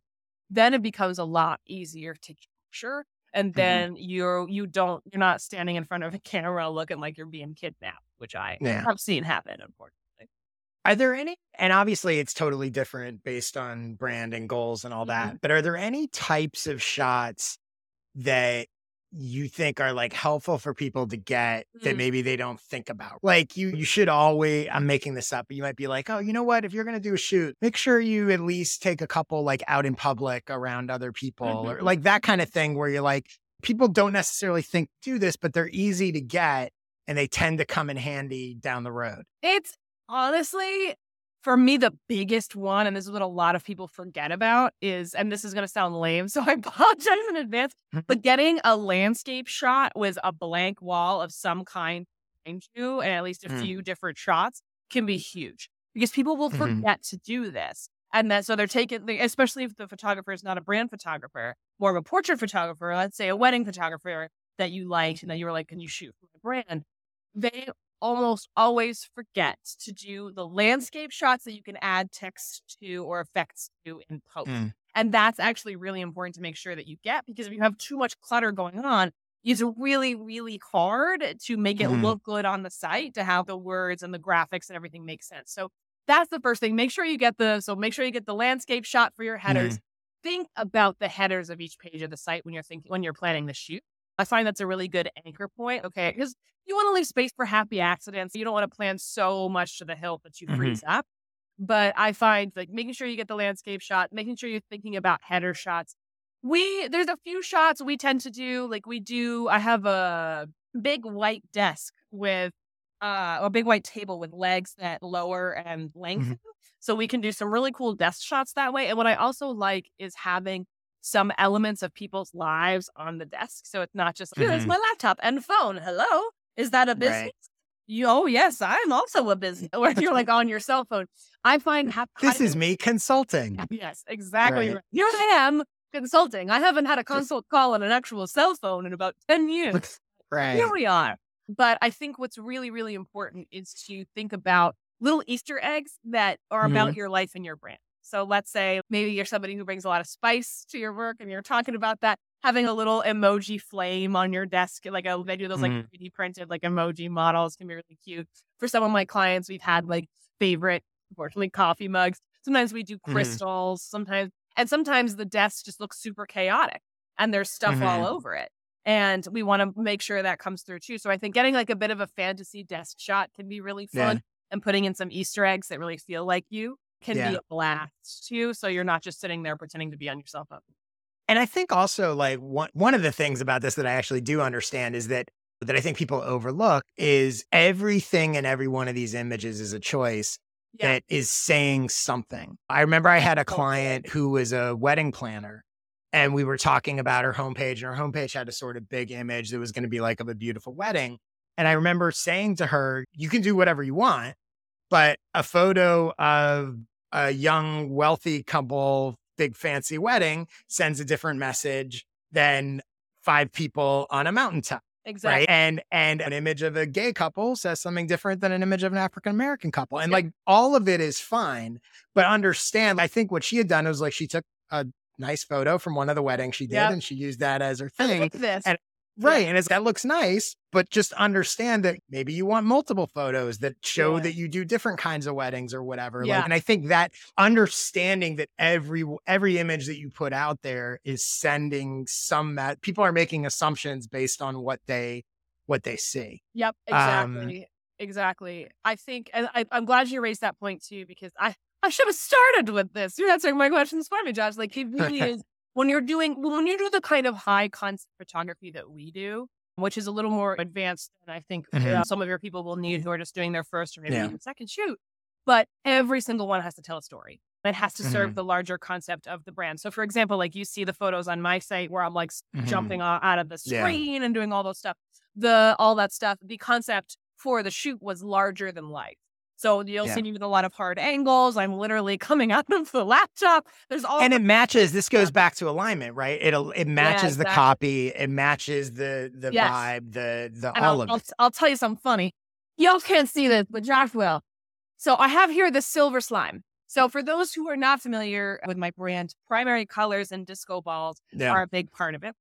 Then it becomes a lot easier to capture and mm-hmm. then mm-hmm. you're you don't you're not standing in front of a camera looking like you're being kidnapped, which I yeah. have seen happen, unfortunately. Are there any, and obviously it's totally different based on brand and goals and all that, mm-hmm. but are there any types of shots that you think are like helpful for people to get mm. that maybe they don't think about. Like you you should always I'm making this up, but you might be like, "Oh, you know what? If you're going to do a shoot, make sure you at least take a couple like out in public around other people mm-hmm. or like that kind of thing where you're like people don't necessarily think do this, but they're easy to get and they tend to come in handy down the road." It's honestly for me, the biggest one, and this is what a lot of people forget about, is, and this is going to sound lame, so I apologize in advance, mm-hmm. but getting a landscape shot with a blank wall of some kind behind you and at least a mm. few different shots can be huge because people will mm-hmm. forget mm-hmm. to do this. And that, so they're taking, especially if the photographer is not a brand photographer, more of a portrait photographer, let's say a wedding photographer that you liked, and then you were like, can you shoot for my brand? They almost always forget to do the landscape shots that you can add text to or effects to in post. Mm. And that's actually really important to make sure that you get because if you have too much clutter going on, it's really, really hard to make it mm. look good on the site to have the words and the graphics and everything make sense. So that's the first thing. Make sure you get the so make sure you get the landscape shot for your headers. Mm. Think about the headers of each page of the site when you're thinking when you're planning the shoot. I find that's a really good anchor point. Okay. Because you want to leave space for happy accidents. You don't want to plan so much to the hilt that you freeze mm-hmm. up. But I find like making sure you get the landscape shot, making sure you're thinking about header shots. We, there's a few shots we tend to do. Like we do, I have a big white desk with uh, a big white table with legs that lower and lengthen. Mm-hmm. So we can do some really cool desk shots that way. And what I also like is having some elements of people's lives on the desk. So it's not just, mm-hmm. here's my laptop and phone. Hello. Is that a business? Right. You, oh, yes, I'm also a business. Or you're like on your cell phone. I find ha- this is me consulting. Yes, exactly. Right. Here I am consulting. I haven't had a consult call on an actual cell phone in about 10 years. right. Here we are. But I think what's really, really important is to think about little Easter eggs that are mm-hmm. about your life and your brand. So let's say maybe you're somebody who brings a lot of spice to your work and you're talking about that. Having a little emoji flame on your desk, like a, they do those mm-hmm. like 3D printed like emoji models can be really cute. For some of my clients, we've had like favorite, unfortunately, coffee mugs. Sometimes we do mm-hmm. crystals, mm-hmm. sometimes, and sometimes the desk just looks super chaotic and there's stuff all mm-hmm. over it. And we want to make sure that comes through too. So I think getting like a bit of a fantasy desk shot can be really fun. Yeah and putting in some Easter eggs that really feel like you can yeah. be a blast too. So you're not just sitting there pretending to be on your cell phone. And I think also like one one of the things about this that I actually do understand is that that I think people overlook is everything in every one of these images is a choice yeah. that is saying something. I remember I had a client who was a wedding planner and we were talking about her homepage and her homepage had a sort of big image that was going to be like of a beautiful wedding. And I remember saying to her, you can do whatever you want, but a photo of a young, wealthy couple, big fancy wedding sends a different message than five people on a mountaintop. Exactly. Right? And and an image of a gay couple says something different than an image of an African American couple. And like all of it is fine, but understand, I think what she had done was like she took a nice photo from one of the weddings she did yep. and she used that as her thing. And Right. Yeah. And it's, that looks nice, but just understand that maybe you want multiple photos that show yeah. that you do different kinds of weddings or whatever. Yeah. Like, and I think that understanding that every, every image that you put out there is sending some that people are making assumptions based on what they, what they see. Yep. Exactly. Um, exactly. I think, and I, I'm glad you raised that point too, because I, I should have started with this. You're answering my questions for me, Josh. Like, it really is when you're doing when you do the kind of high concept photography that we do, which is a little more advanced than I think mm-hmm. uh, some of your people will need who are just doing their first or maybe yeah. even second shoot. But every single one has to tell a story. It has to serve mm-hmm. the larger concept of the brand. So, for example, like you see the photos on my site where I'm like mm-hmm. jumping out of the screen yeah. and doing all those stuff. The all that stuff. The concept for the shoot was larger than life. So you'll yeah. see me with a lot of hard angles. I'm literally coming out of the laptop. There's all and it matches. This goes back to alignment, right? It'll it matches yeah, exactly. the copy. It matches the the yes. vibe. The the and all I'll, of it. I'll, I'll tell you something funny. Y'all can't see this, but Josh will. So I have here the silver slime. So for those who are not familiar with my brand, primary colors and disco balls yeah. are a big part of it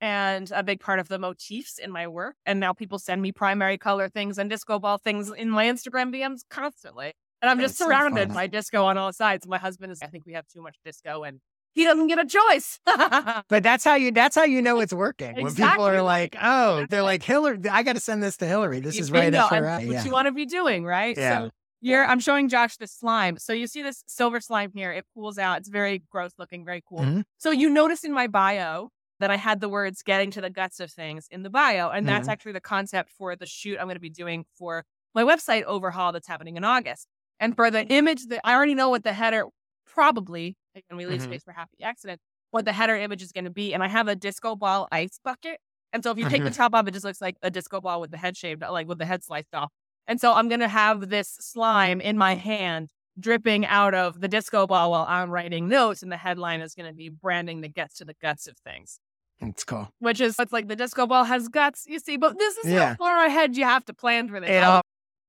and a big part of the motifs in my work. And now people send me primary color things and disco ball things in my Instagram DMs constantly. And I'm just surrounded so by disco on all sides. My husband is, I think we have too much disco and he doesn't get a choice. but that's how you that's how you know it's working. Exactly. When people are like, oh, they're like, Hillary, I gotta send this to Hillary. This you is right up her What yeah. you want to be doing, right? Yeah. So you're I'm showing Josh the slime. So you see this silver slime here. It pulls out. It's very gross looking, very cool. Mm-hmm. So you notice in my bio, that I had the words getting to the guts of things in the bio. And that's mm-hmm. actually the concept for the shoot I'm going to be doing for my website overhaul that's happening in August. And for the image that I already know what the header probably, again, we leave mm-hmm. space for happy accident, what the header image is going to be. And I have a disco ball ice bucket. And so if you take mm-hmm. the top off, it just looks like a disco ball with the head shaved, like with the head sliced off. And so I'm going to have this slime in my hand dripping out of the disco ball while I'm writing notes. And the headline is going to be branding that gets to the guts of things. It's cool. Which is it's like the disco ball has guts, you see, but this is yeah. how far ahead you have to plan for this. It, all,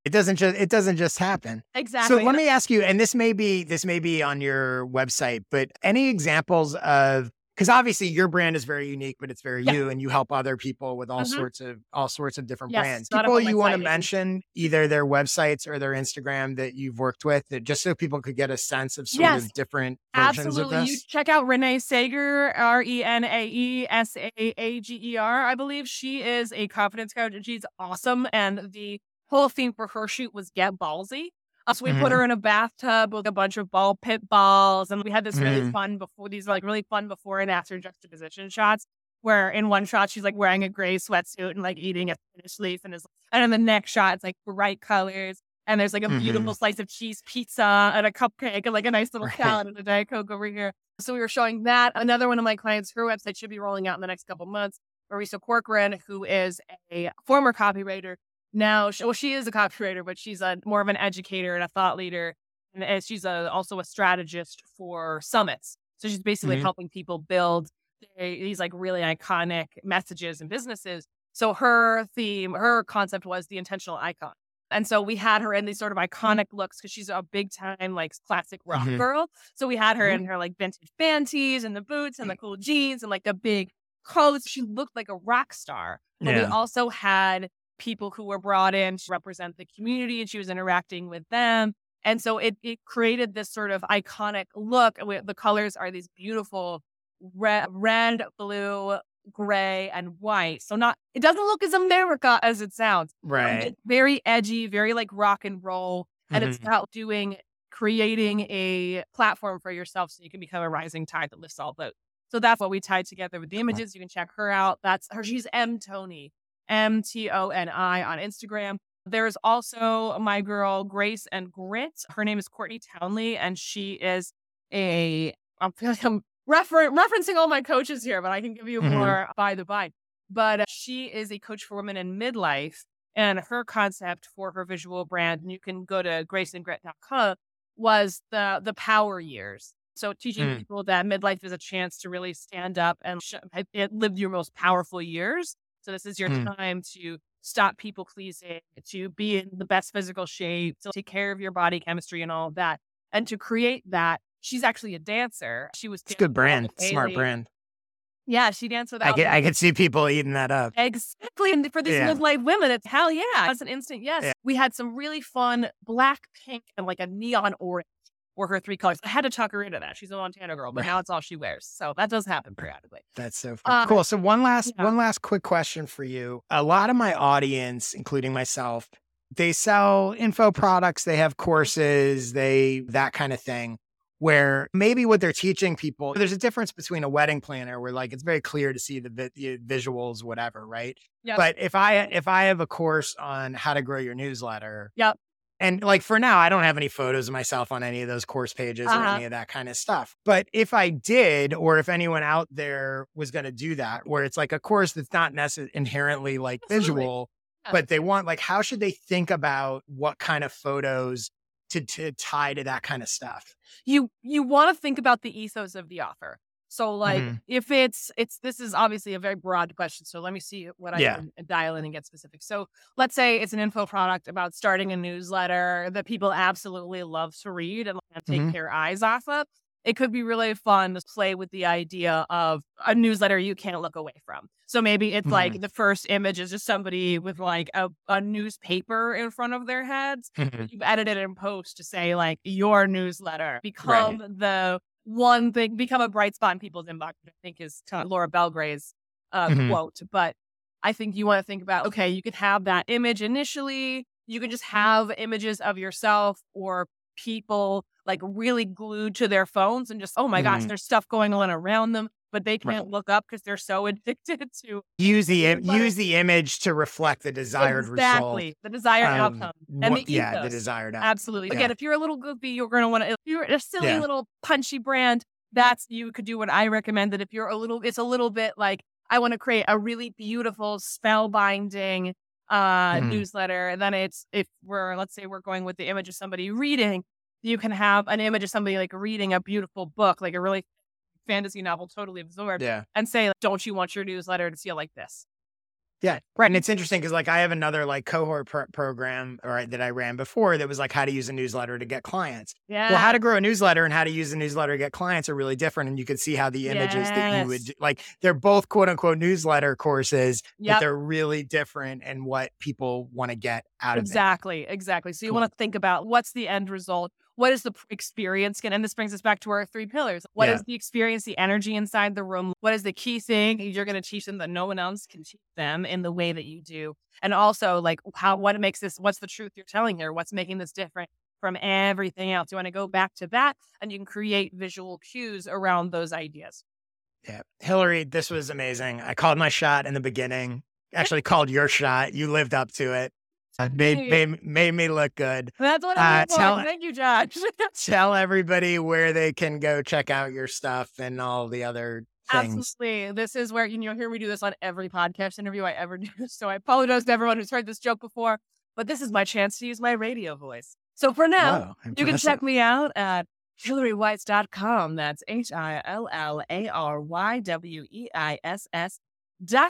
it doesn't just it doesn't just happen. Exactly. So let me ask you, and this may be this may be on your website, but any examples of because obviously your brand is very unique, but it's very yeah. you, and you help other people with all mm-hmm. sorts of all sorts of different yes, brands. People you want to mention either their websites or their Instagram that you've worked with, that just so people could get a sense of sort yes, of different versions absolutely. of this. You check out Renae Saager, R E N A E S A A G E R. I believe she is a confidence coach, and she's awesome. And the whole theme for her shoot was get ballsy. So we mm-hmm. put her in a bathtub with a bunch of ball pit balls, and we had this really mm-hmm. fun before these like really fun before and after juxtaposition shots. Where in one shot she's like wearing a gray sweatsuit and like eating a Spanish leaf, and is and in the next shot it's like bright colors, and there's like a mm-hmm. beautiful slice of cheese pizza and a cupcake and like a nice little salad and a diet coke over here. So we were showing that. Another one of my clients, her website should be rolling out in the next couple months. Marisa Corcoran, who is a former copywriter, now, well, she is a copywriter, but she's a more of an educator and a thought leader, and she's a, also a strategist for summits. So she's basically mm-hmm. helping people build these like really iconic messages and businesses. So her theme, her concept was the intentional icon. And so we had her in these sort of iconic looks because she's a big time like classic rock Mhm. girl. So we had her Mhm. in her like vintage panties and the boots and the cool jeans and like the big clothes. She looked like a rock star. But we also had people who were brought in to represent the community and she was interacting with them. And so it, it created this sort of iconic look. The colors are these beautiful red, red, blue, gray, and white. So not it doesn't look as America as it sounds. Right. It's very edgy, very like rock and roll. And it's Mhm. about doing creating a platform for yourself so you can become a rising tide that lifts all boats. So that's what we tied together with the images. You can check her out. That's her. She's M Toni, M T O N I on Instagram. There's also my girl Grace and Grit. Her name is Courtney Townley, and she is a. I'm feeling like I'm refer- referencing all my coaches here, but I can give you Mhm. more by the by. But uh, she is a coach for women in midlife, and her concept for her visual brand, and you can go to graceandgrit.com, was the the power years. So teaching Mm. people that midlife is a chance to really stand up and sh- live your most powerful years. So this is your Mm. time to stop people pleasing, to be in the best physical shape, to take care of your body chemistry and all of that. And to create that, she's actually a dancer. She was It's a good brand. Smart brand. Yeah, she danced with I could, I could see people eating that up. Exactly. And for these Yeah. midlife women, it's hell yeah. It's an instant yes. Yeah. We had some really fun black, pink, and like a neon orange were her three colors. I had to tuck her into that. She's a Montana girl, but Right. now it's all she wears. So that does happen periodically. That's so fun. Uh, cool. So one last yeah. one last quick question for you. A lot of my audience, including myself, they sell info products, they have courses, they that kind of thing. Where maybe what they're teaching people, there's a difference between a wedding planner where like it's very clear to see the, vi- the visuals, whatever, right? Yep. But if I if I have a course on how to grow your newsletter, Yep. And like for now, I don't have any photos of myself on any of those course pages or Uh-huh. any of that kind of stuff. But if I did, or if anyone out there was going to do that, where it's like a course that's not necessarily inherently like Absolutely. visual, Yeah. but they want like, how should they think about what kind of photos to, to tie to that kind of stuff? You you want to think about the ethos of the offer. So like Mhm. if it's it's this is obviously a very broad question. So let me see what I Yeah. can dial in and get specific. So let's say it's an info product about starting a newsletter that people absolutely love to read and, and take Mhm. their eyes off of. It could be really fun to play with the idea of a newsletter you can't look away from. So maybe it's like the first image is just somebody with like a, a newspaper in front of their heads Mhm. you've edited in post to say like your newsletter become the one thing become a bright spot in people's inbox i think is laura belgray's uh, Mhm. quote but i think you want to think about okay you could have that image initially you can just have images of yourself or people like really glued to their phones and just oh my gosh Mhm. there's stuff going on around them but they can't look up because they're so addicted to Use the im- use the image to reflect the desired exactly the desired. Um, outcome and what- the yeah, the desired outcome. Absolutely. Yeah. Again, if you're a little goofy, you're going to want to, if you're a silly Yeah. little punchy brand, that's, you could do what I recommend that if you're a little, it's a little bit like, I want to create a really beautiful spellbinding uh, Mhm. newsletter. And then it's, if we're, let's say we're going with the image of somebody reading, you can have an image of somebody like reading a beautiful book, like a really fantasy novel, totally absorbed, Yeah. and say, don't you want your newsletter to feel like this? Yeah. Right. And it's interesting because like I have another like cohort pro- program or that I ran before that was like how to use a newsletter to get clients. Yeah. Well, how to grow a newsletter and how to use a newsletter to get clients are really different. And you can see how the images that you would like they're both quote unquote newsletter courses, but they're really different and what people want to get out of it. Exactly, exactly. So you Cool. want to think about what's the end result? What is the experience? And this brings us back to our three pillars. What is Yeah. the experience, the energy inside the room? What is the key thing you're going to teach them that no one else can teach them in the way that you do? And also, like, how, what makes this, what's the truth you're telling here? What's making this different from everything else? You want to go back to that and you can create visual cues around those ideas. Yeah. Hillary, this was amazing. I called my shot in the beginning, actually called your shot. You lived up to it. Uh, Made, made, made me look good. That's what Uh, I'm for. tell- Thank you, Josh. Tell everybody where they can go check out your stuff and all the other things. Absolutely. This is where you know, hear me do this on every podcast interview I ever do. So I apologize to everyone who's heard this joke before, but this is my chance to use my radio voice. So for now, Wow, you can check me out at HillaryWeiss.com. That's H I L L A R Y W E I S S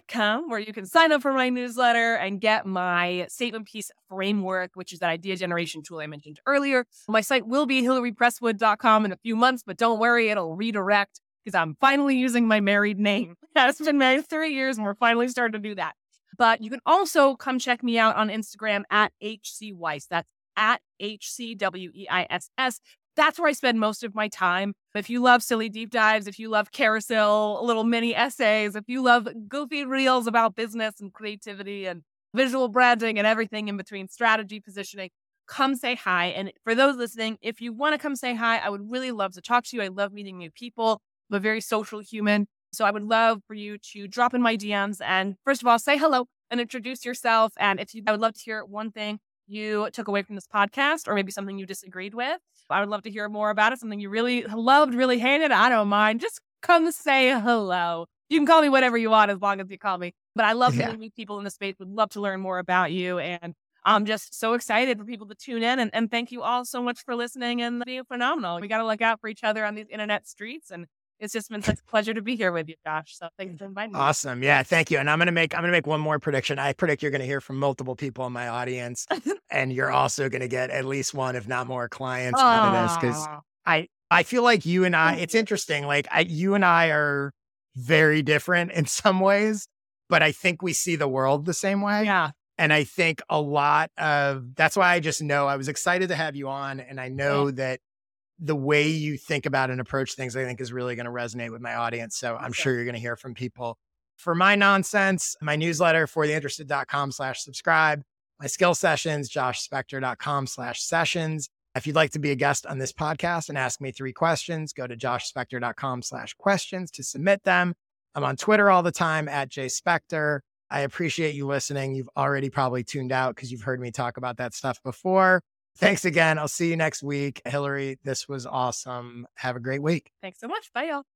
com, where you can sign up for my newsletter and get my statement piece framework, which is that idea generation tool I mentioned earlier. My site will be hillarypresswood.com in a few months, but don't worry, it'll redirect because I'm finally using my married name. It's been married three years and we're finally starting to do that. But you can also come check me out on Instagram at HC Weiss. That's at H C W E I S S that's where I spend most of my time. If you love silly deep dives, if you love carousel little mini essays, if you love goofy reels about business and creativity and visual branding and everything in between strategy positioning, come say hi. And for those listening, if you want to come say hi, I would really love to talk to you. I love meeting new people. I'm a very social human. So I would love for you to drop in my DMs and first of all, say hello and introduce yourself. And if you, I would love to hear one thing you took away from this podcast or maybe something you disagreed with. I would love to hear more about it. Something you really loved, really hated. I don't mind. Just come say hello. You can call me whatever you want as long as you call me. But I love yeah. meeting people in the space. Would love to learn more about you. And I'm just so excited for people to tune in. And, and thank you all so much for listening and being phenomenal. We got to look out for each other on these internet streets. And it's just been such a pleasure to be here with you, Josh. So thanks for inviting me. Awesome. Yeah, thank you. And I'm gonna make I'm gonna make one more prediction. I predict you're gonna hear from multiple people in my audience. and you're also gonna get at least one, if not more, clients out of this. Cause I I feel like you and I, it's interesting. Like I you and I are very different in some ways, but I think we see the world the same way. Yeah. And I think a lot of that's why I just know I was excited to have you on. And I know yeah. that the way you think about and approach things, I think is really going to resonate with my audience. So I'm sure you're going to hear from people. For my nonsense, my newsletter fortheinterested.com slash subscribe, my skill sessions, joshspector.com slash sessions. If you'd like to be a guest on this podcast and ask me three questions, go to joshspector.com slash questions to submit them. I'm on Twitter all the time at jspector. I appreciate you listening. You've already probably tuned out because you've heard me talk about that stuff before. Thanks again. I'll see you next week. Hillary, this was awesome. Have a great week. Thanks so much. Bye, y'all.